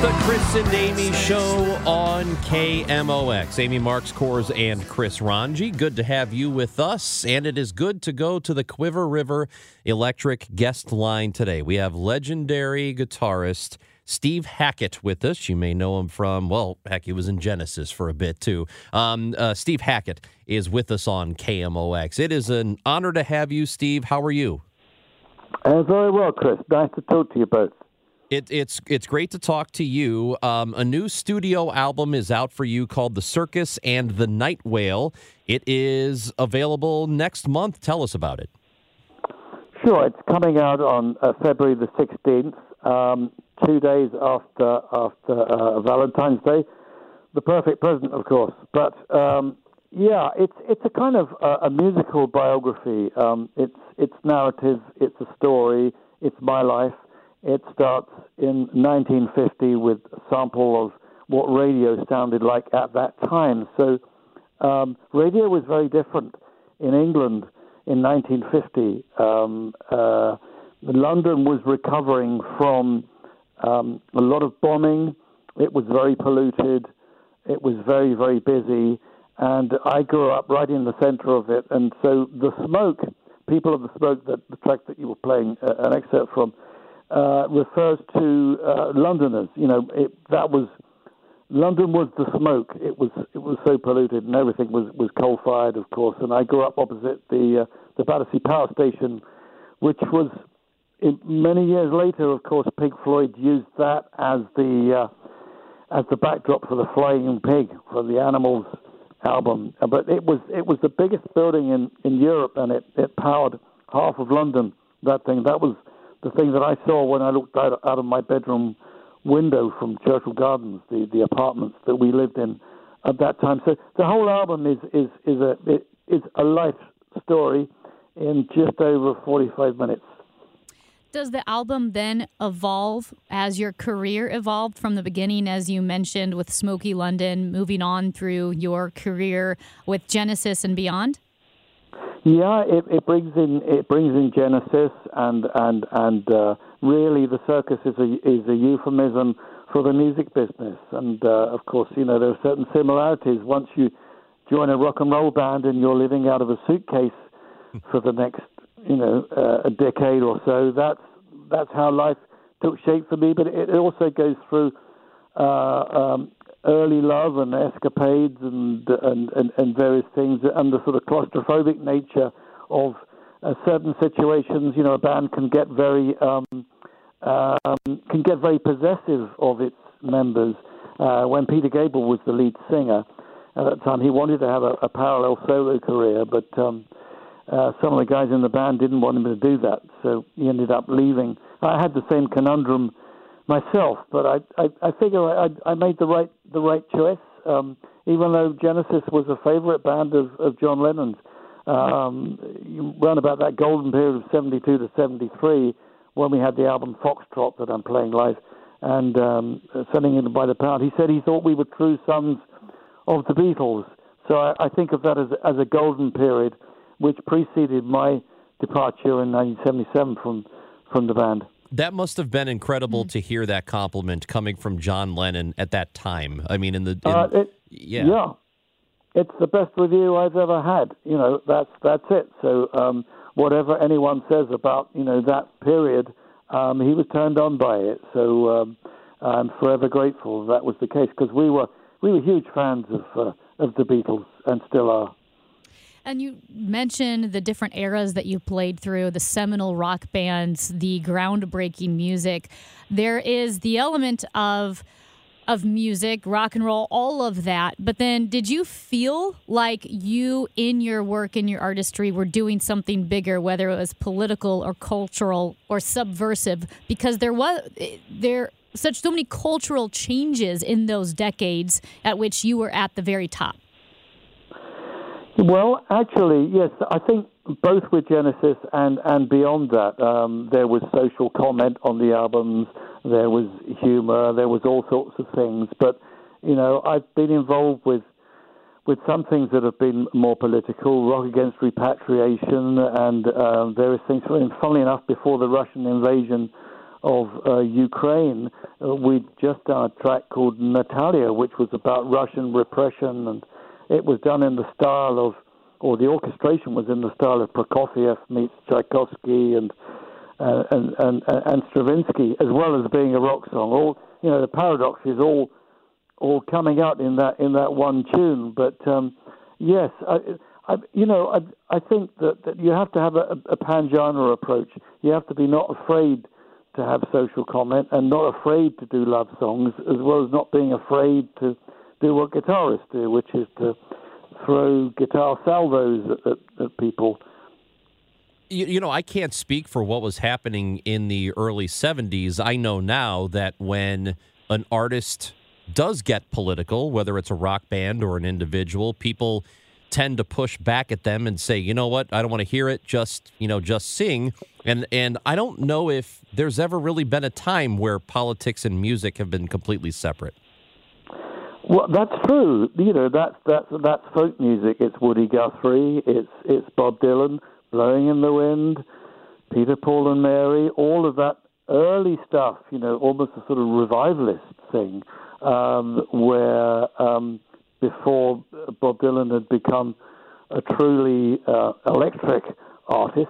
The Chris and Amy show on KMOX. Amy Marxkors, and Chris Ranji. Good to have you with us, and it is good to go to the Cuivre River Electric guest line today. We have legendary guitarist Steve Hackett with us. You may know him from, well, heck, he was in Genesis for a bit too. Um, uh, Steve Hackett is with us on KMOX. It is an honor to have you, Steve. How are you? Uh, very well, Chris. Nice to talk to you both. It, it's it's great to talk to you. Um, a new studio album is out for you called "The Circus and the Night Whale." It is available next month. Tell us about it. Sure, it's coming out on uh, February the sixteenth, um, two days after after uh, Valentine's Day. The perfect present, of course. But um, yeah, it's it's a kind of uh, a musical biography. Um, it's it's narrative. It's a story. It's my life. It starts in 1950 with a sample of what radio sounded like at that time. So um, radio was very different in England in 1950. Um, uh, London was recovering from um, a lot of bombing. It was very polluted. It was very, very busy. And I grew up right in the center of it. And so the smoke, People of the Smoke, that the track that you were playing uh, an excerpt from, uh, refers to uh, Londoners. You know, it, that was London was the smoke. It was it was so polluted, and everything was was coal fired, of course. And I grew up opposite the uh, the Battersea Power Station, which was in, many years later, of course, Pink Floyd used that as the uh, as the backdrop for the Flying Pig for the Animals album. But it was it was the biggest building in in Europe, and it it powered half of London. That thing that was the thing that I saw when I looked out, out of my bedroom window from Churchill Gardens, the, the apartments that we lived in at that time. So the whole album is is is a is a life story in just over 45 minutes. Does the album then evolve as your career evolved from the beginning, as you mentioned, with Smoky London, moving on through your career with Genesis and beyond? Yeah, it, it brings in it brings in Genesis, and and and uh, really the circus is a is a euphemism for the music business, and uh, of course you know there are certain similarities. Once you join a rock and roll band and you're living out of a suitcase for the next you know uh, a decade or so, that's that's how life took shape for me. But it, it also goes through uh, um, early love and escapades and, and, and, and, various things and the sort of claustrophobic nature of uh, certain situations. You know, a band can get very um, um, can get very possessive of its members. Uh, when Peter Gabriel was the lead singer at that time, he wanted to have a, a parallel solo career, but um, uh, some of the guys in the band didn't want him to do that, so he ended up leaving. I had the same conundrum myself, but I I, I figure I, I made the right the right choice. Um, even though Genesis was a favorite band of, of John Lennon's, um, around about that golden period of '72 to '73, when we had the album Foxtrot that I'm playing live, and um, selling it by the pound. He said he thought we were true sons of the Beatles. So I, I think of that as as a golden period, which preceded my departure in 1977 from from the band. That must have been incredible mm. to hear that compliment coming from John Lennon at that time. I mean, in the in, uh, it, yeah, yeah, it's the best review I've ever had. You know, that's that's it. So um, whatever anyone says about you know that period, um, he was turned on by it. So um, I'm forever grateful that was the case because we were we were huge fans of uh, of the Beatles and still are. And you mentioned the different eras that you played through, the seminal rock bands, the groundbreaking music. There is the element of of music, rock and roll, all of that. But then did you feel like you in your work in your artistry were doing something bigger whether it was political or cultural or subversive because there was there such so many cultural changes in those decades at which you were at the very top? Well, actually, yes. I think both with Genesis and, and beyond that, um, there was social comment on the albums, there was humor, there was all sorts of things. But, you know, I've been involved with with some things that have been more political, rock against repatriation and uh, various things. And funnily enough, before the Russian invasion of uh, Ukraine, uh, we just done a track called Natalia, which was about Russian repression, and it was done in the style of, or the orchestration was in the style of Prokofiev meets Tchaikovsky and uh, and, and and Stravinsky, as well as being a rock song. All you know, the paradox is all all coming out in that in that one tune. But um, yes, I, I, you know, I, I think that, that you have to have a, a pan genre approach. You have to be not afraid to have social comment and not afraid to do love songs, as well as not being afraid to do what guitarists do, which is to throw guitar salvos at, at, at people. You, you, know, I can't speak for what was happening in the early 70s. I know now that when an artist does get political, whether it's a rock band or an individual, people tend to push back at them and say, "You know what? I don't want to hear it. Just, you know, just sing." And and I don't know if there's ever really been a time where politics and music have been completely separate. Well, that's true. You know, that's that's that's folk music. It's Woody Guthrie. It's it's Bob Dylan, Blowing in the Wind, Peter, Paul, and Mary. All of that early stuff. You know, almost a sort of revivalist thing um, where um, before Bob Dylan had become a truly uh, electric artist,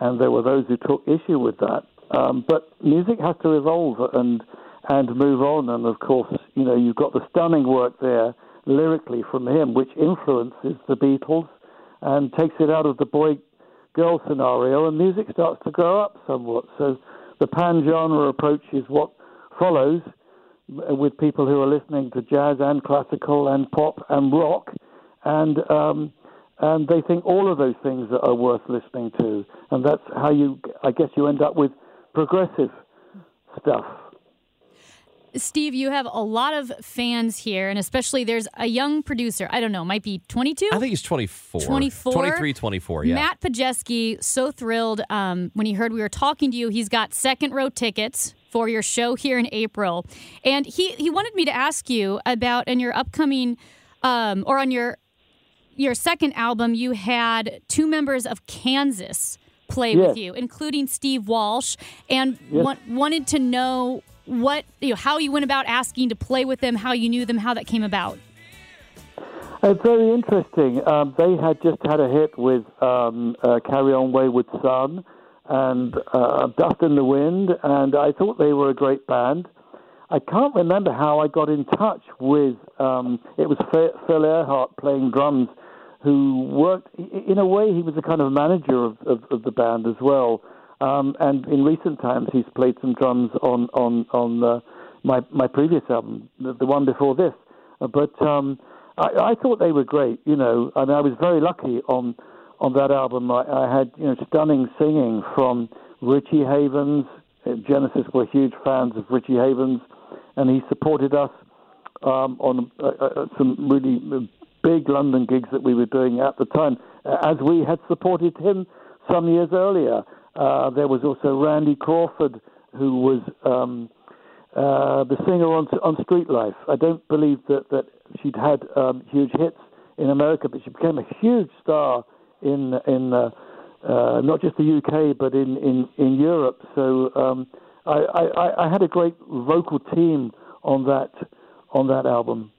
and there were those who took issue with that. Um, but music has to evolve and and move on, and of course, you know, you've got the stunning work there lyrically from him, which influences the Beatles and takes it out of the boy girl scenario, and music starts to grow up somewhat. So the pan genre approach is what follows with people who are listening to jazz and classical and pop and rock, and um, and they think all of those things are worth listening to, and that's how you, I guess, you end up with progressive stuff. Steve, you have a lot of fans here, and especially there's a young producer. I don't know, might be 22? I think he's 24. 24? 23, 24, yeah. Matt Pajeski, so thrilled um, when he heard we were talking to you. He's got second row tickets for your show here in April. And he, he wanted me to ask you about in your upcoming um, or on your your second album, you had two members of Kansas play yes. with you, including Steve Walsh, and yes. wa- wanted to know what you know, how you went about asking to play with them, how you knew them, how that came about. Uh, very interesting. Um, they had just had a hit with um, uh, "Carry On Wayward Son," and uh, Dust in the Wind, and I thought they were a great band. I can't remember how I got in touch with. Um, it was Phil Ehart playing drums, who worked in a way. He was a kind of manager of, of, of the band as well. Um, and in recent times, he's played some drums on on on uh, my my previous album, the, the one before this. Uh, but um, I, I thought they were great. You know, and I was very lucky on on that album, I, I had you know stunning singing from Richie Havens. Uh, Genesis were huge fans of Richie Havens, and he supported us um, on uh, uh, some really big London gigs that we were doing at the time, as we had supported him some years earlier. Uh, there was also Randy Crawford, who was um, uh, the singer on on Street Life. I don't believe that that she'd had um, huge hits in America, but she became a huge star in in uh, uh, not just the UK but in in, in Europe. So um, I, I, I had a great vocal team on that on that album.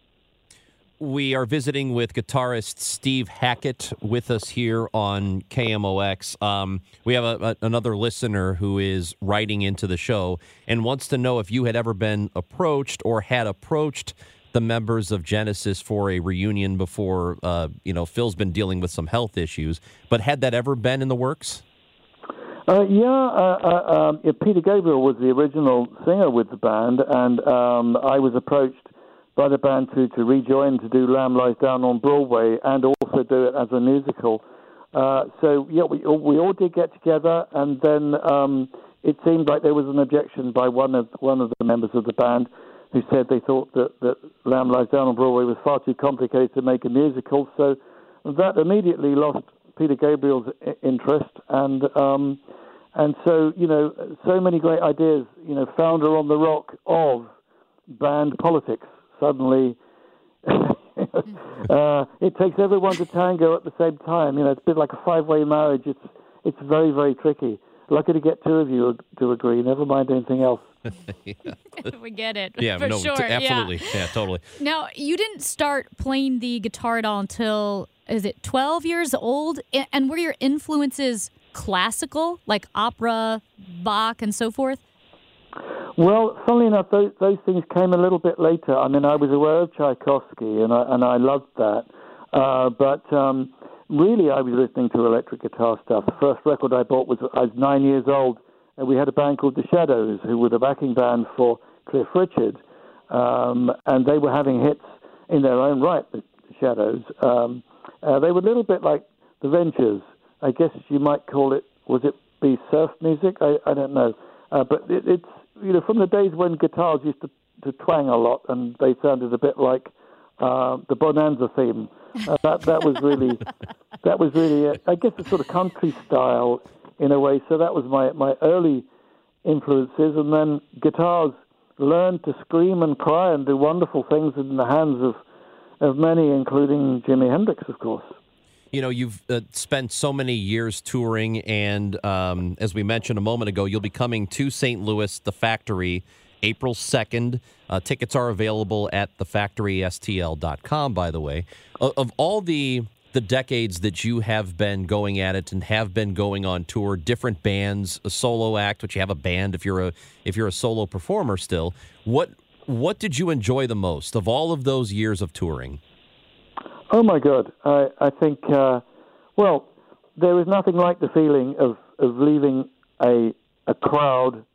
We are visiting with guitarist Steve Hackett with us here on KMOX. Um, we have a, a, another listener who is writing into the show and wants to know if you had ever been approached or had approached the members of Genesis for a reunion before, uh, you know, Phil's been dealing with some health issues. But had that ever been in the works? Uh, yeah, uh, uh um, Peter Gabriel was the original singer with the band, and um, I was approached by the band to, to rejoin to do Lamb Lies Down on Broadway and also do it as a musical. Uh, so yeah, we we all did get together, and then um, it seemed like there was an objection by one of one of the members of the band who said they thought that, that Lamb Lies Down on Broadway was far too complicated to make a musical. So that immediately lost Peter Gabriel's interest, and um, and so you know, so many great ideas, you know, founder on the rock of band politics suddenly. uh, it takes everyone to tango at the same time. You know, it's a bit like a five-way marriage. It's it's very very tricky. Lucky to get two of you to agree. Never mind anything else. we get it. Yeah, for no, sure. t- absolutely. Yeah. yeah, totally. Now, you didn't start playing the guitar at all until is it 12 years old? And were your influences classical, like opera, Bach, and so forth? Well, funnily enough, those, those things came a little bit later. I mean, I was aware of Tchaikovsky, and I, and I loved that. Uh, but um, really, I was listening to electric guitar stuff. The first record I bought was I was nine years old, and we had a band called The Shadows, who were the backing band for Cliff Richard, um, and they were having hits in their own right. The Shadows. Um, uh, they were a little bit like the Ventures. I guess you might call it. Was it be surf music? I, I don't know. Uh, but it, it's you know from the days when guitars used to, to twang a lot and they sounded a bit like uh, the Bonanza theme. Uh, that that was really that was really it. I guess a sort of country style in a way. So that was my my early influences, and then guitars learned to scream and cry and do wonderful things in the hands of of many, including Jimi Hendrix, of course. You know, you've uh, spent so many years touring, and um, as we mentioned a moment ago, you'll be coming to St. Louis, the factory, April 2nd. Uh, tickets are available at thefactorystl.com, by the way. Of, of all the the decades that you have been going at it and have been going on tour, different bands, a solo act, which you have a band if you're a if you're a solo performer still. What what did you enjoy the most of all of those years of touring? Oh my God! I I think uh, well, there is nothing like the feeling of of leaving a a crowd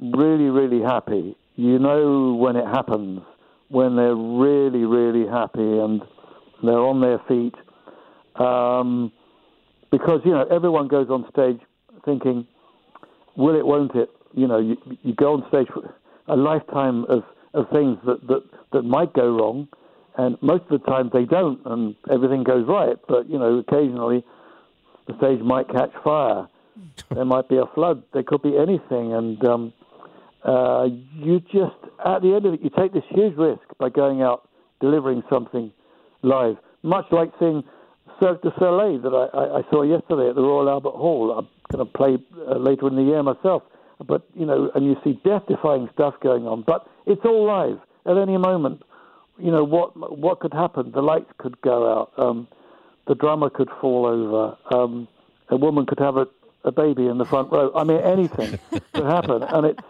really really happy. You know when it happens when they're really really happy and they're on their feet. Um, because you know everyone goes on stage thinking, "Will it? Won't it?" You know, you, you go on stage for a lifetime of, of things that, that that might go wrong, and most of the time they don't, and everything goes right. But you know, occasionally the stage might catch fire. there might be a flood. There could be anything, and um, uh, you just at the end of it, you take this huge risk by going out delivering something live, much like seeing Cirque du Soleil that I, I, I saw yesterday at the Royal Albert Hall. I'm going to play uh, later in the year myself, but you know, and you see death-defying stuff going on, but it's all live at any moment. You know what what could happen? The lights could go out. Um, the drummer could fall over. Um, a woman could have a, a baby in the front row. I mean, anything could happen, and it's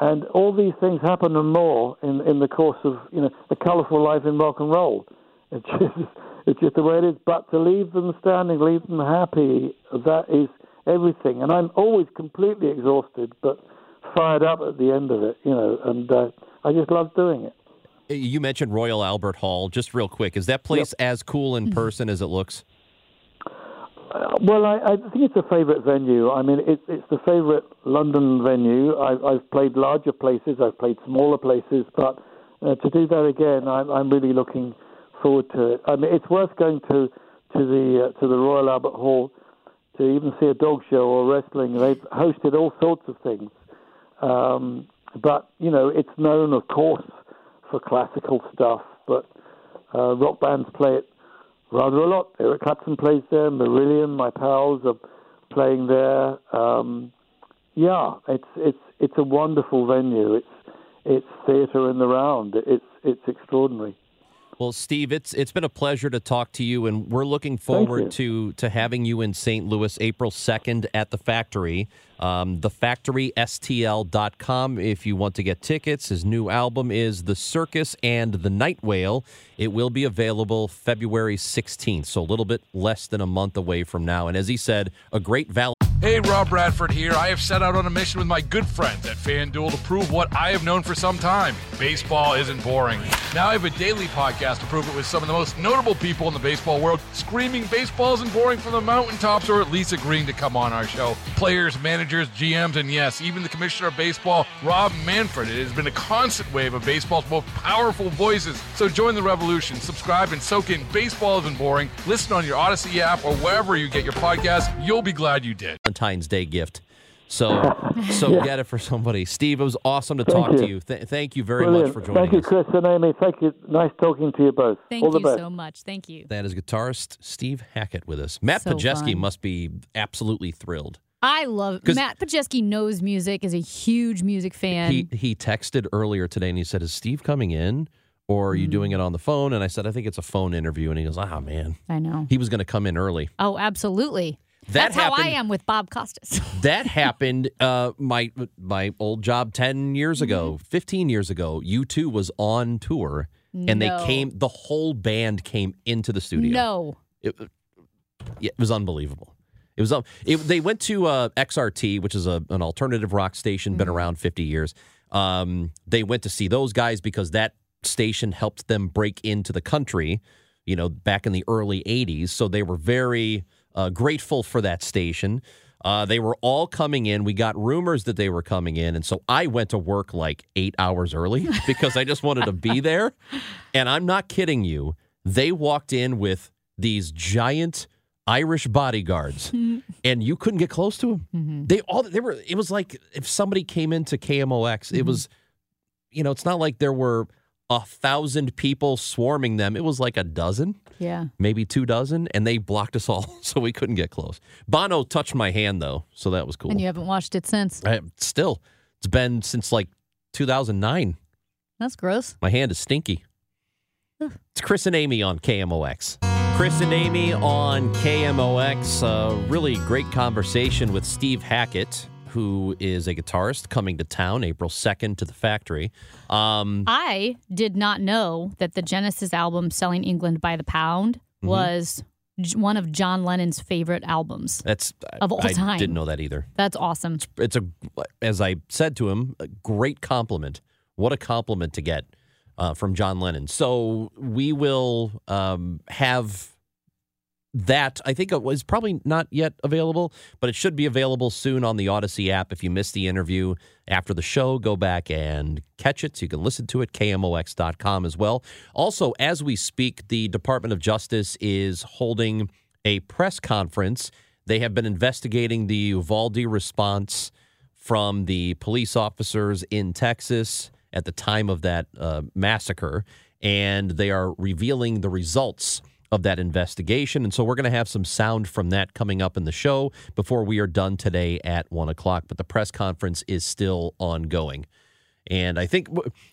and all these things happen and more in in the course of you know a colourful life in rock and roll. It's just it's just the way it is. But to leave them standing, leave them happy, that is everything. And I'm always completely exhausted, but fired up at the end of it, you know. And uh, I just love doing it. You mentioned Royal Albert Hall. Just real quick, is that place yep. as cool in person as it looks? Uh, well, I, I, think it's a favourite venue. I mean, it, it's the favourite London venue. I've, I've, played larger places, I've played smaller places, but uh, to do that again, I'm, I'm, really looking forward to it. I mean, it's worth going to to the uh, to the Royal Albert Hall to even see a dog show or wrestling. They've hosted all sorts of things, um, but you know, it's known, of course, for classical stuff. But uh, rock bands play it rather a lot. Eric Clapton plays there. Marillion, my pals, are playing there. Um, yeah, it's it's it's a wonderful venue. It's it's theatre in the round. It's it's extraordinary. Well, Steve, it's it's been a pleasure to talk to you, and we're looking forward to to having you in St. Louis April second at the factory. Um, thefactorystl.com if you want to get tickets. His new album is The Circus and the Night Whale. It will be available February 16th, so a little bit less than a month away from now. And as he said, a great value. Hey, Rob Bradford here. I have set out on a mission with my good friends at FanDuel to prove what I have known for some time baseball isn't boring. Now I have a daily podcast to prove it with some of the most notable people in the baseball world screaming baseball isn't boring from the mountaintops or at least agreeing to come on our show. Players, managers, managers, GMs, and yes, even the commissioner of baseball, Rob Manfred. It has been a constant wave of baseball's most powerful voices. So join the revolution. Subscribe and soak in Baseball Isn't Boring. Listen on your Audacy app or wherever you get your podcast. You'll be glad you did. Valentine's Day gift. So, so Yeah. get it for somebody. Steve, it was awesome to Thank talk to you. you. Th- thank you very Brilliant. much for joining Thank you, us. Chris and Amy. Thank you. Nice talking to you both. Thank All the you best. so much. Thank you. That is guitarist Steve Hackett with us. Matt So Pajeski must be absolutely thrilled. I love Matt Pajeski knows music, is a huge music fan. He he texted earlier today and he said, "Is Steve coming in, or are you Mm. doing it on the phone?" And I said, "I think it's a phone interview." And he goes, "Ah, man, I know. he was going to come in early." Oh, absolutely. That That's how I am with Bob Costas. That happened. Uh, my my old job ten years ago, Mm-hmm. fifteen years ago. U two was on tour, and No. they came. The whole band came into the studio. no. it, it was unbelievable. It was um, it, they went to uh, XRT, which is a, an alternative rock station, been around 50 years. Um, they went to see those guys because that station helped them break into the country, you know, back in the early 80s. So they were very uh, grateful for that station. Uh, they were all coming in. We got rumors that they were coming in. And so I went to work like eight hours early because I just wanted to be there. And I'm not kidding you. They walked in with these giant Irish bodyguards, and you couldn't get close to them. Mm-hmm. They all they were. It was like if somebody came into KMOX. It mm-hmm. was, you know, it's not like there were a thousand people swarming them. It was like a dozen, Yeah. maybe two dozen, and they blocked us all, so we couldn't get close. Bono touched my hand though, so that was cool. And you haven't watched it since. I, still, it's been since like 2009. That's gross. My hand is stinky. It's Chris and Amy on KMOX. Chris and Amy on KMOX. A really great conversation with Steve Hackett, who is a guitarist coming to town April 2nd to the factory. Um, I did not know that the Genesis album Selling England by the Pound Mm-hmm. was one of John Lennon's favorite albums. that's Of all I time. I didn't know that either. That's awesome. It's a, as I said to him, a great compliment. What a compliment to get uh, from John Lennon. So we will um, have that. I think it was probably not yet available, but it should be available soon on the Audacy app. If you missed the interview after the show, go back and catch it so you can listen to it, kmox.com as well. Also, as we speak, the Department of Justice is holding a press conference. They have been investigating the Uvalde response from the police officers in Texas at the time of that uh, massacre, and they are revealing the results of that investigation. And so we're going to have some sound from that coming up in the show before we are done today at one o'clock. But the press conference is still ongoing. And I think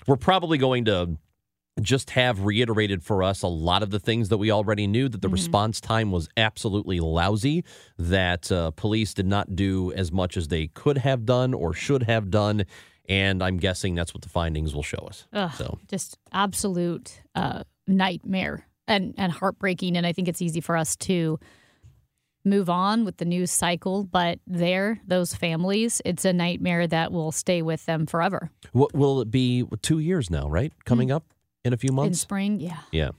we're probably going to just have reiterated for us a lot of the things that we already knew that the response time was absolutely lousy, that uh, police did not do as much as they could have done or should have done. And I'm guessing that's what the findings will show us. Ugh, So, just absolute uh, nightmare and, and heartbreaking. And I think it's easy for us to move on with the news cycle, but there, those families, it's a nightmare that will stay with them forever. what will it be? Two years now, right? Coming mm. up in a few months? In spring, yeah. Yeah.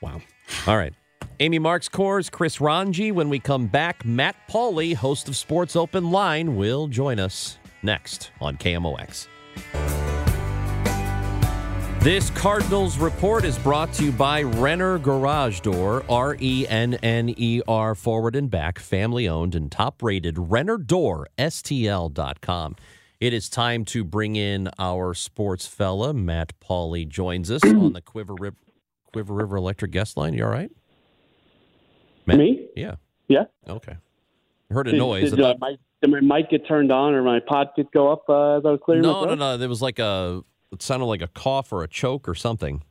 Wow. All right. Amy Marxkors, Chris Ranji. When we come back, Matt Pauley, host of Sports Open Line, will join us next on KMOX. This Cardinals report is brought to you by Renner Garage Door, R E N N E R, forward and back, family owned and top rated. Renner Door, STL.com. It is time to bring in our sports fella. Matt Pauley joins us on the Cuivre River, Cuivre River Electric guest line. You all right? Matt? Me? Yeah. Yeah. Okay. I heard a Did, noise. Did, uh, my, did my mic get turned on or my pod get go up uh, as was clearing no, no, no. There was like a, it sounded like a cough or a choke or something.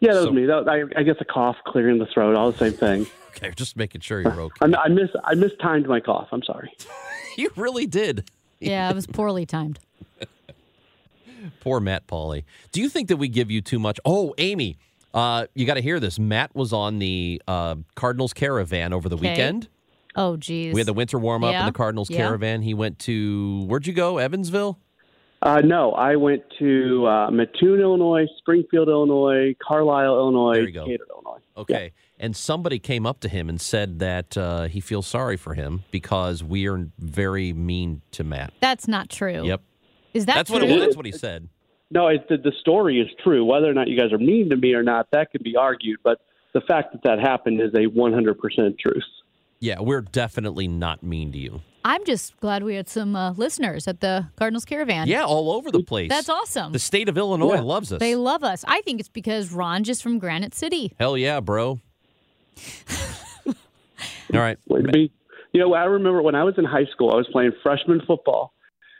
Yeah, that was me. That, I, I guess a cough, clearing the throat, all the same thing. Okay, just making sure you're okay. I, I miss I mistimed my cough. I'm sorry. you really did. Yeah, it was poorly timed. Poor Matt Pauley. Do you think that we give you too much? Oh, Amy, uh, you got to hear this. Matt was on the uh, Cardinals caravan over the Okay. weekend. Oh, geez. We had the winter warm up in the Cardinals yeah. caravan. He went to where'd you go? Evansville. Uh, no, I went to uh, Mattoon, Illinois, Springfield, Illinois, Carlyle, Illinois, There you go. Decatur, Illinois. Okay. and somebody came up to him and said that uh, he feels sorry for him because we are very mean to Matt. That's not true. Yep, Is that that's true? what it, that's what he said. No, it, the, the story is true. Whether or not you guys are mean to me or not, that could be argued. But the fact that that happened is a 100% truth. Yeah, we're definitely not mean to you. I'm just glad we had some uh, listeners at the Cardinals Caravan. Yeah, all over the place. That's awesome. The state of Illinois Yeah. loves us. They love us. I think it's because Ron just from Granite City. Hell yeah, bro. all right. Would be, you know, I remember when I was in high school, I was playing freshman football,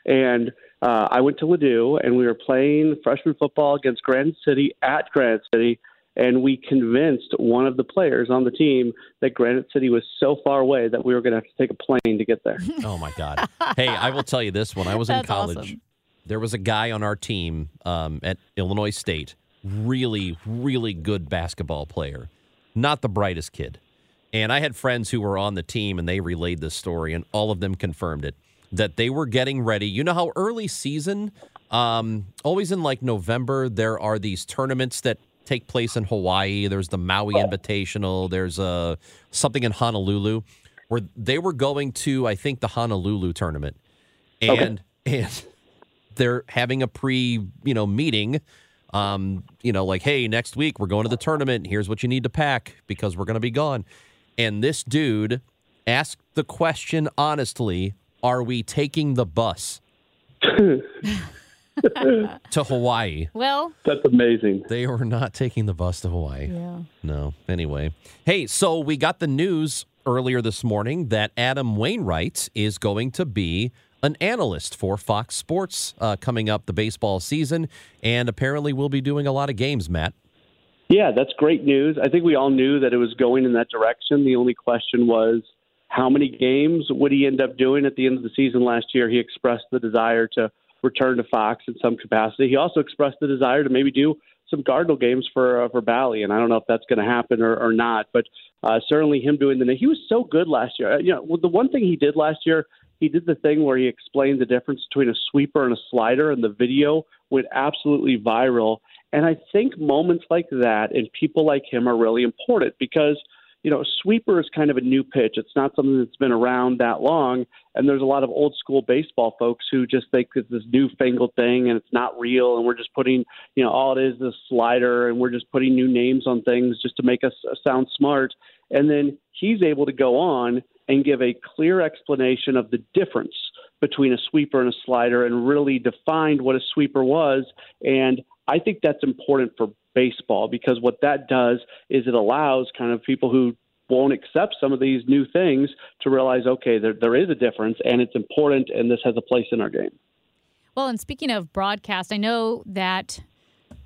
and uh, I went to Ladue, and we were playing freshman football against Granite City at Granite City, and we convinced one of the players on the team that Granite City was so far away that we were going to have to take a plane to get there. Oh my God. hey, I will tell you this: when I was in college, awesome. there was a guy on our team um, at Illinois State, really, really good basketball player, not the brightest kid. And I had friends who were on the team, and they relayed this story, and all of them confirmed it that they were getting ready. You know how early season, um, always in like November, there are these tournaments that take place in Hawaii. There's the Maui Invitational. There's uh, something in Honolulu where they were going to, I think, the Honolulu tournament, and and they're having a pre, you know, meeting. Um, you know, like, hey, next week we're going to the tournament. Here's what you need to pack because we're going to be gone. And this dude asked the question honestly: Are we taking the bus to Hawaii? Well, That's amazing. They were not taking the bus to Hawaii. yeah. No. Anyway, hey, so we got the news earlier this morning that Adam Wainwright is going to be an analyst for Fox Sports uh, coming up the baseball season, and apparently we'll be doing a lot of games. Matt. Yeah, that's great news. I think we all knew that it was going in that direction. The only question was how many games would he end up doing at the end of the season last year? He expressed the desire to return to Fox in some capacity. He also expressed the desire to maybe do some Cardinal games for uh, for Bally, and I don't know if that's going to happen or, or not. But uh, certainly him doing the he was so good last year. Uh, you know, the one thing he did last year, he did the thing where he explained the difference between a sweeper and a slider, and the video went absolutely viral. And I think moments like that and people like him are really important because you know, sweeper is kind of a new pitch. It's not something that's been around that long. And there's a lot of old school baseball folks who just think it's this newfangled thing and it's not real. And we're just putting, you know, all it is is a slider and we're just putting new names on things just to make us uh, sound smart. And then he's able to go on and give a clear explanation of the difference between a sweeper and a slider and really defined what a sweeper was. And I think that's important for baseball because what that does is it allows kind of people who won't accept some of these new things to realize, okay, there, there is a difference and it's important and this has a place in our game. Well, and speaking of broadcast, I know that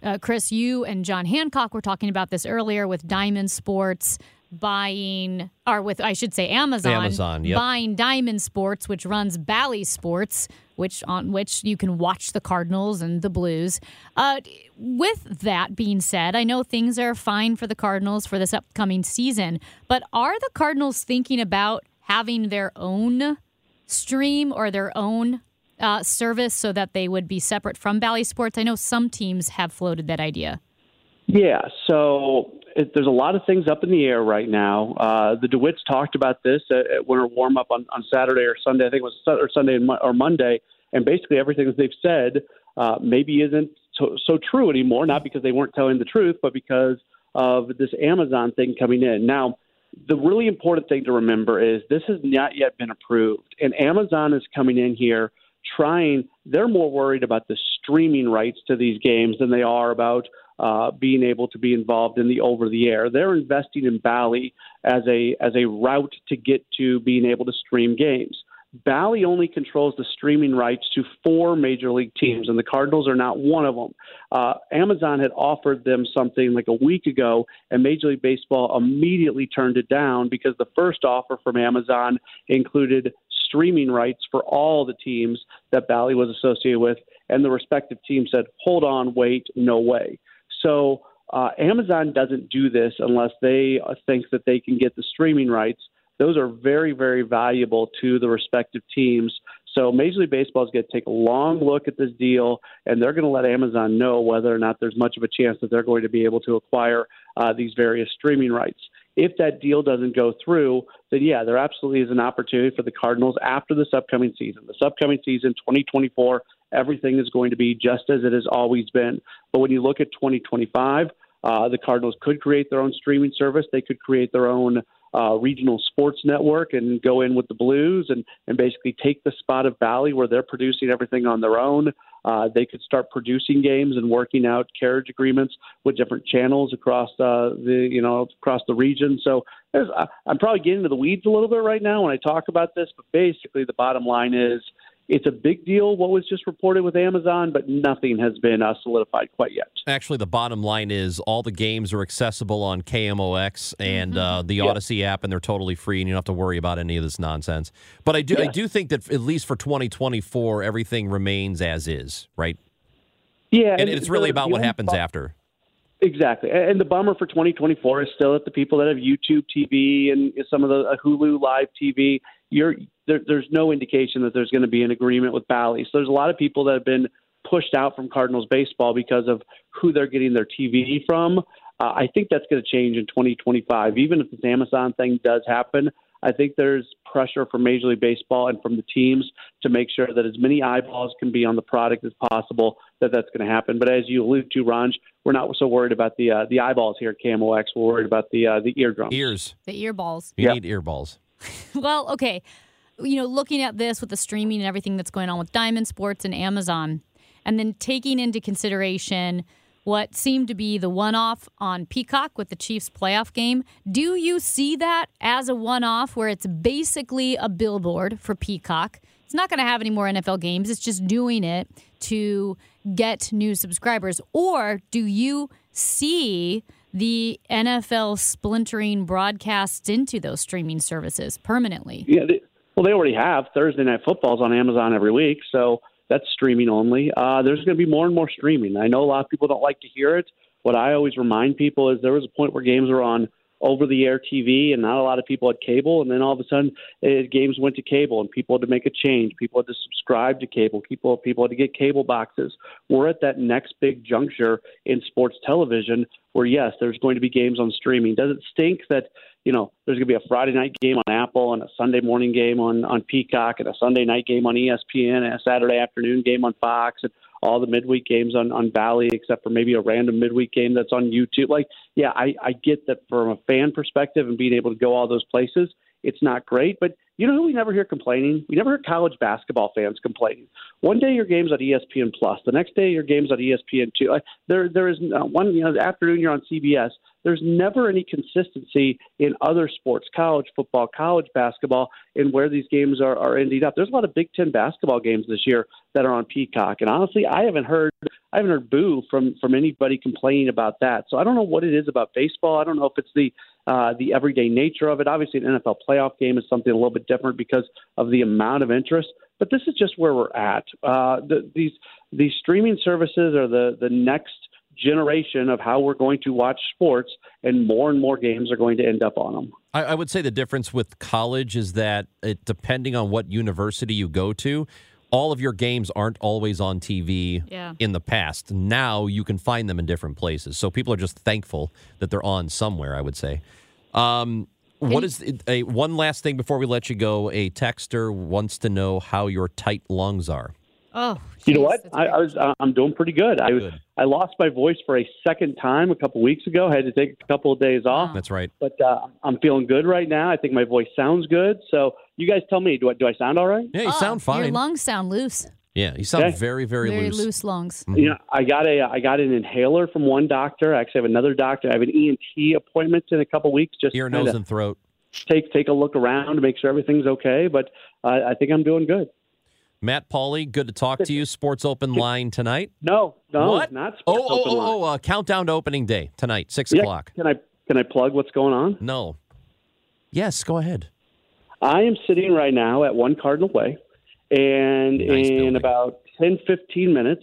uh, Chris, you and John Hancock were talking about this earlier with Diamond Sports buying, or with I should say Amazon, Amazon, yep. buying Diamond Sports, which runs Bally Sports, which on which you can watch the Cardinals and the Blues. Uh, with that being said, I know things are fine for the Cardinals for this upcoming season, but are the Cardinals thinking about having their own stream or their own uh, service so that they would be separate from Bally Sports? I know some teams have floated that idea. Yeah, so it, there's a lot of things up in the air right now. Uh, the DeWitts talked about this at, at winter warm up on, on Saturday or Sunday. I think it was or Sunday or Monday, and basically everything that they've said uh, maybe isn't so, so true anymore. Not because they weren't telling the truth, but because of this Amazon thing coming in. Now, the really important thing to remember is this has not yet been approved, and Amazon is coming in here trying. They're more worried about the streaming rights to these games than they are about uh, being able to be involved in the over the air. They're investing in Bally as a as a route to get to being able to stream games. Bally only controls the streaming rights to four major league teams, and the Cardinals are not one of them. Uh, Amazon had offered them something like a week ago, and Major League Baseball immediately turned it down because the first offer from Amazon included streaming rights for all the teams that Bally was associated with, and the respective teams said, "Hold on, wait, no way." So uh, Amazon doesn't do this unless they uh, think that they can get the streaming rights. Those are very, very valuable to the respective teams. So Major League Baseball is going to take a long look at this deal, and they're going to let Amazon know whether or not there's much of a chance that they're going to be able to acquire uh, these various streaming rights. If that deal doesn't go through, then yeah, there absolutely is an opportunity for the Cardinals after this upcoming season. This upcoming season, 2024, everything is going to be just as it has always been. But when you look at 2025, uh, the Cardinals could create their own streaming service. They could create their own uh, regional sports network and go in with the Blues and, and basically take the spot of Bally where they're producing everything on their own. Uh, they could start producing games and working out carriage agreements with different channels across uh, the you know across the region. So there's, I'm probably getting into the weeds a little bit right now when I talk about this, but basically the bottom line is it's a big deal what was just reported with Amazon, but nothing has been uh, solidified quite yet. Actually, the bottom line is all the games are accessible on KMOX and mm-hmm. uh, the yeah. Audacy app, and they're totally free, and you don't have to worry about any of this nonsense. But I do, yeah. I do think that at least for 2024, everything remains as is, right? Yeah, and, and it's really about what happens after. Exactly, and the bummer for 2024 is still that the people that have YouTube TV and some of the uh, Hulu Live TV, you're there, there's no indication that there's going to be an agreement with Bally. So there's a lot of people that have been pushed out from Cardinals baseball because of who they're getting their TV from. Uh, I think that's going to change in 2025. Even if this Amazon thing does happen, I think there's pressure from Major League Baseball and from the teams to make sure that as many eyeballs can be on the product as possible. That that's going to happen. But as you allude to, Ron, we're not so worried about the uh, the eyeballs here at KMOX. We're worried about the uh, the eardrums, ears, the earballs. You yep. need earballs. well, okay you know, looking at this with the streaming and everything that's going on with Diamond Sports and Amazon, and then taking into consideration what seemed to be the one off on Peacock with the Chiefs playoff game, do you see that as a one off where it's basically a billboard for Peacock? It's not going to have any more NFL games, it's just doing it to get new subscribers. Or do you see the NFL splintering broadcasts into those streaming services permanently? Yeah, well, they already have Thursday Night Footballs on Amazon every week, so that's streaming only. Uh, there's going to be more and more streaming. I know a lot of people don't like to hear it. What I always remind people is there was a point where games were on over the air TV and not a lot of people had cable. And then all of a sudden, it, eh, games went to cable and people had to make a change. People had to subscribe to cable. People, people had to get cable boxes. We're at that next big juncture in sports television where, yes, there's going to be games on streaming. Does it stink that you know, there's going to be a Friday night game on Apple and a Sunday morning game on on Peacock and a Sunday night game on ESPN and a Saturday afternoon game on Fox and all the midweek games on on Bally, except for maybe a random midweek game that's on YouTube. Like, yeah, I I get that from a fan perspective and being able to go all those places, it's not great, but you know who we never hear complaining? We never hear college basketball fans complaining. One day your game's on ESPN Plus, the next day your game's on ESPN two. There, there is one you know the afternoon you're on CBS. There's never any consistency in other sports, college football, college basketball, in where these games are, are ending up. There's a lot of Big Ten basketball games this year that are on Peacock, and honestly, I haven't heard I haven't heard boo from from anybody complaining about that. So I don't know what it is about baseball. I don't know if it's the uh, the everyday nature of it. Obviously, an NFL playoff game is something a little bit different because of the amount of interest. But this is just where we're at. Uh, the, these these streaming services are the the next generation of how we're going to watch sports, and more and more games are going to end up on them. I, I would say the difference with college is that it, depending on what university you go to, all of your games aren't always on TV yeah. in the past. Now you can find them in different places. So people are just thankful that they're on somewhere, I would say. Um, what is a one last thing before we let you go? A texter wants to know how your tight lungs are. Oh, geez, you know what? I, I, was I'm doing pretty good. I good. I lost my voice for a second time a couple weeks ago. I had to take a couple of days off. That's right. But uh, I'm feeling good right now. I think my voice sounds good. So you guys tell me, do I do I sound all right? Yeah, you oh, sound fine. Your lungs sound loose. Yeah, you sound okay. very, very, very loose. loose lungs. Mm-hmm. You know, I got a I got an inhaler from one doctor. I actually have another doctor. I have an ENT appointment in a couple weeks. Just ear, nose, and throat. Take take a look around to make sure everything's okay. But uh, I think I'm doing good. Matt Pauley, good to talk to you. Sports Open line tonight. No, no, what? not Sports oh, Open oh, oh, oh, uh, countdown to opening day tonight, six yeah, o'clock. Can I can I plug what's going on? No. Yes, go ahead. I am sitting right now at One Cardinal Way, and nice in building. about 10, 15 minutes,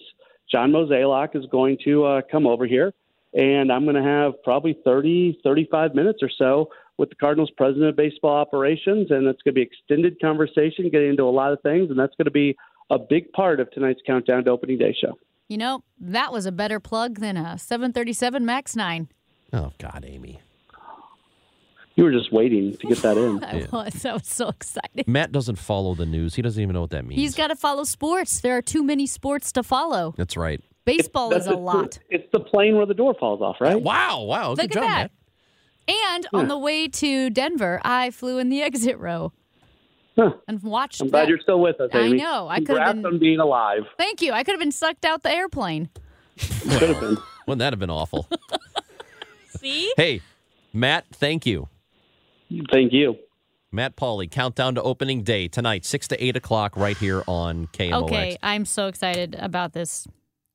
John Mozeliak is going to uh, come over here, and I'm going to have probably 30, 35 minutes or so with the Cardinals president of baseball operations, and it's going to be extended conversation, getting into a lot of things, and that's going to be a big part of tonight's countdown to opening day show. You know, that was a better plug than a 737 Max 9. Oh God, Amy. You were just waiting to get that in. I was. I was so excited. Matt doesn't follow the news. He doesn't even know what that means. He's got to follow sports. There are too many sports to follow. That's right. Baseball is That's a the- lot. It's the plane where the door falls off, right? Wow, wow. Look Good at job, that. Matt. And on the way to Denver, I flew in the exit row Huh. and watched. I'm glad that. you're still with us, I know. I could've Congrats been- on being alive. Thank you. I could have been sucked out the airplane. Could have been. Wouldn't that have been awful? See? hey, Matt, thank you. Thank you. Matt Pauley, countdown to opening day tonight, 6 to 8 o'clock, right here on KMOX. Okay, I'm so excited about this.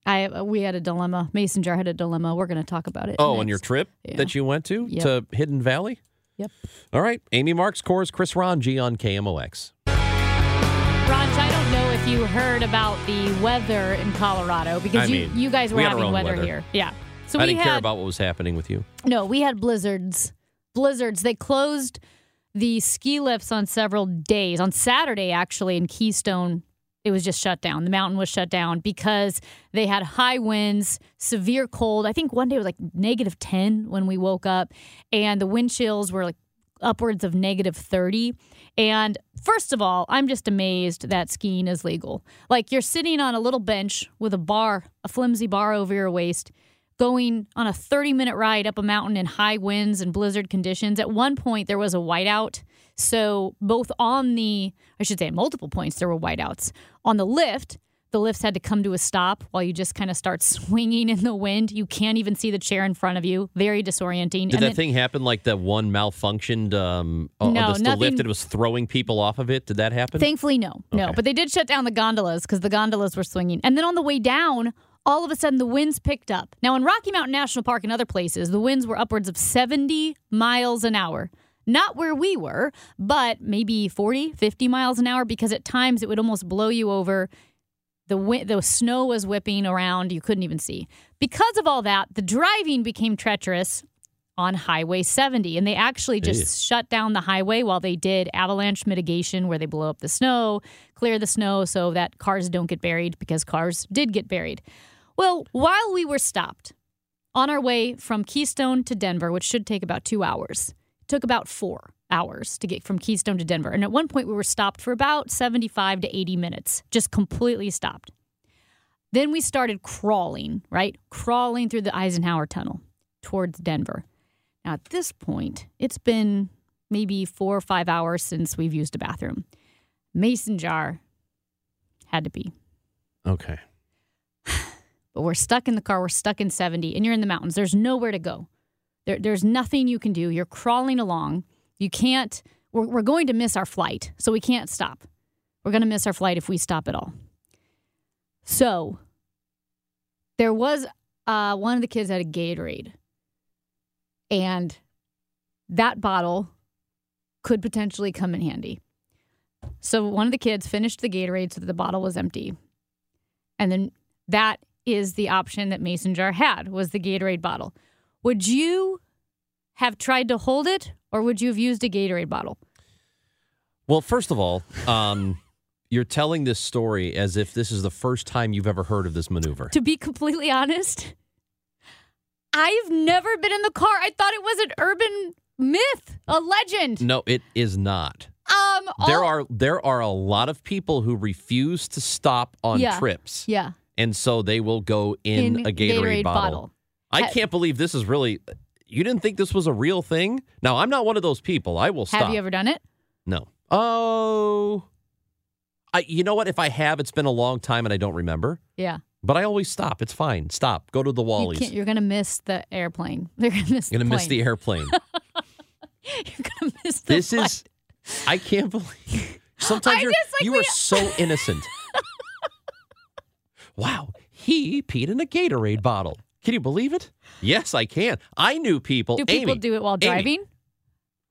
I we had a dilemma. Mason Jar had a dilemma. We're going to talk about it. Oh, next. on your trip Yeah. that you went to Yep. to Hidden Valley? Yep. All right. Amy Marxkors, Chris Ronji on KMOX. Raj, I don't know if you heard about the weather in Colorado because I you, mean, you guys were we having weather, weather. here. Yeah. So I we didn't had care about what was happening with you. no, we had blizzards. Blizzards. They closed the ski lifts on several days. On Saturday, actually, in Keystone, it was just shut down. The mountain was shut down because they had high winds, severe cold. I think one day was like negative 10 when we woke up, and the wind chills were like upwards of negative 30. And first of all, I'm just amazed that skiing is legal. Like you're sitting on a little bench with a bar, a flimsy bar over your waist, going on a 30 minute ride up a mountain in high winds and blizzard conditions. At one point, there was a whiteout. So, both on the, I should say, at multiple points, there were whiteouts. On the lift, the lifts had to come to a stop while you just kind of start swinging in the wind. You can't even see the chair in front of you. Very disorienting. Did And that then- thing happen like that one malfunctioned um, uh, No, the, the nothing- lift that was throwing people off of it? Did that happen? Thankfully, no, no. But they did shut down the gondolas because the gondolas were swinging. And then on the way down, all of a sudden the winds picked up. Now, in Rocky Mountain National Park and other places, the winds were upwards of 70 miles an hour. Not where we were, but maybe 40, 50 miles an hour because at times it would almost blow you over. The wind, the snow was whipping around, you couldn't even see. Because of all that, the driving became treacherous on Highway 70. And they actually just shut down the highway while they did avalanche mitigation, where they blow up the snow, clear the snow so that cars don't get buried because cars did get buried. Well, while we were stopped on our way from Keystone to Denver, which should take about two hours, took about four hours to get from Keystone to Denver. And at one point, we were stopped for about 75 to 80 minutes, just completely stopped. Then we started crawling, right? Crawling through the Eisenhower Tunnel towards Denver. Now, at this point, it's been maybe four or five hours since we've used a bathroom. Mason jar had to be. okay. But we're stuck in the car. We're stuck in 70, and you're in the mountains. There's nowhere to go. There, there's nothing you can do. You're crawling along. You can't, we're, we're going to miss our flight, so we can't stop. We're going to miss our flight if we stop at all. So there was uh, one of the kids had a Gatorade, and that bottle could potentially come in handy. So one of the kids finished the Gatorade so that the bottle was empty. And then that is the option that Mason Jar had was the Gatorade bottle. Would you have tried to hold it or would you have used a Gatorade bottle? Well, first of all, um, you're telling this story as if this is the first time you've ever heard of this maneuver. To be completely honest, I've never been in the car. I thought it was an urban myth, a legend. No, it is not. Um There all- are there are a lot of people who refuse to stop on Yeah. trips, Yeah. and so they will go in, a Gatorade, bottle. I can't believe this is really. You didn't think this was a real thing? Now I'm not one of those people. I will stop. Have you ever done it? No. Oh. I. You know what? If I have, it's been a long time and I don't remember. Yeah. But I always stop. It's fine. Stop. Go to the You Wallies. you're going to miss the airplane. They're going to miss You're the gonna miss the airplane. You're going to miss the airplane. this flight. is. I can't believe. Sometimes you're like, you we- are so innocent. wow. He peed in a Gatorade bottle. Can you believe it? Yes, I can. I knew people. Do people Amy, do it while Amy. driving?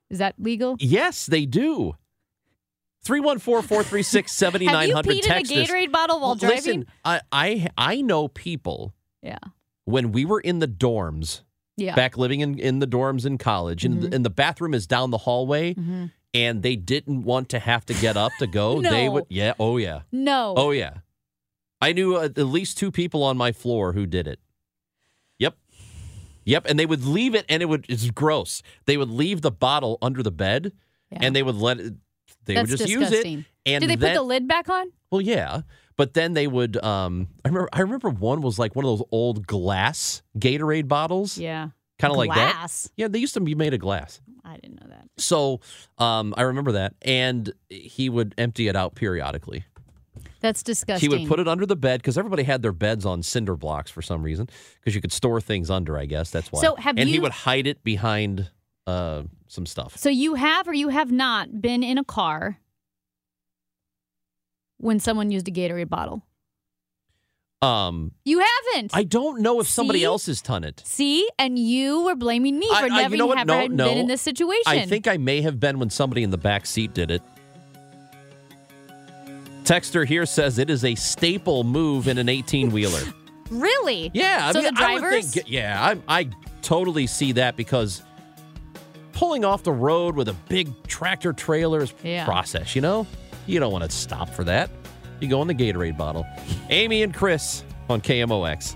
Is that legal? Yes, they do. 314 436 Have you 7900 peed text in a us. Gatorade bottle while driving? Listen, I, I I know people Yeah. when we were in the dorms Yeah. back living in, in the dorms in college and, Mhm. and the bathroom is down the hallway Mhm. and they didn't want to have to get up to go they would yeah oh yeah No. oh yeah i knew uh, at least two people on my floor who did it yep and they would leave it, and it would it's gross. They would leave the bottle under the bed, Yeah. and they would let it. They That's would just disgusting. use it. And Did they then, put the lid back on? Well, yeah, but then they would. Um, I remember. I remember one was like one of those old glass Gatorade bottles, Yeah. kind of like that. Glass. Yeah, they used to be made of glass. I didn't know that. So um, I remember that, and he would empty it out periodically. That's disgusting. He would put it under the bed because everybody had their beds on cinder blocks for some reason because you could store things under. I guess that's why. So have and he would hide it behind uh, some stuff. So you have or you have not been in a car when someone used a Gatorade bottle? Um, You haven't. I don't know if somebody See? else has done it. See, and you were blaming me for I- never you know having No, been no. in this situation. I think I may have been when somebody in the back seat did it. Texter here says it is a staple move in an 18 wheeler. really. Yeah, I So mean, the I drivers? think, yeah, I, I totally see that because pulling off the road with a big tractor trailer is Yeah. process. You know, you don't want to stop for that. You go in the Gatorade bottle. Amy and Chris on KMOX.